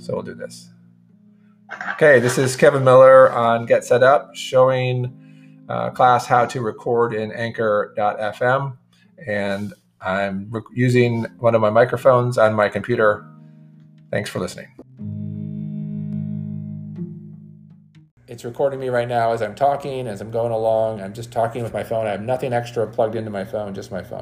So we'll do this. Okay, this is Kevin Miller on Get Set Up showing uh, class how to record in Anchor.fm. And I'm using one of my microphones on my computer. Thanks for listening. It's recording me right now as I'm talking, as I'm going along. I'm just talking with my phone. I have nothing extra plugged into my phone, just my phone.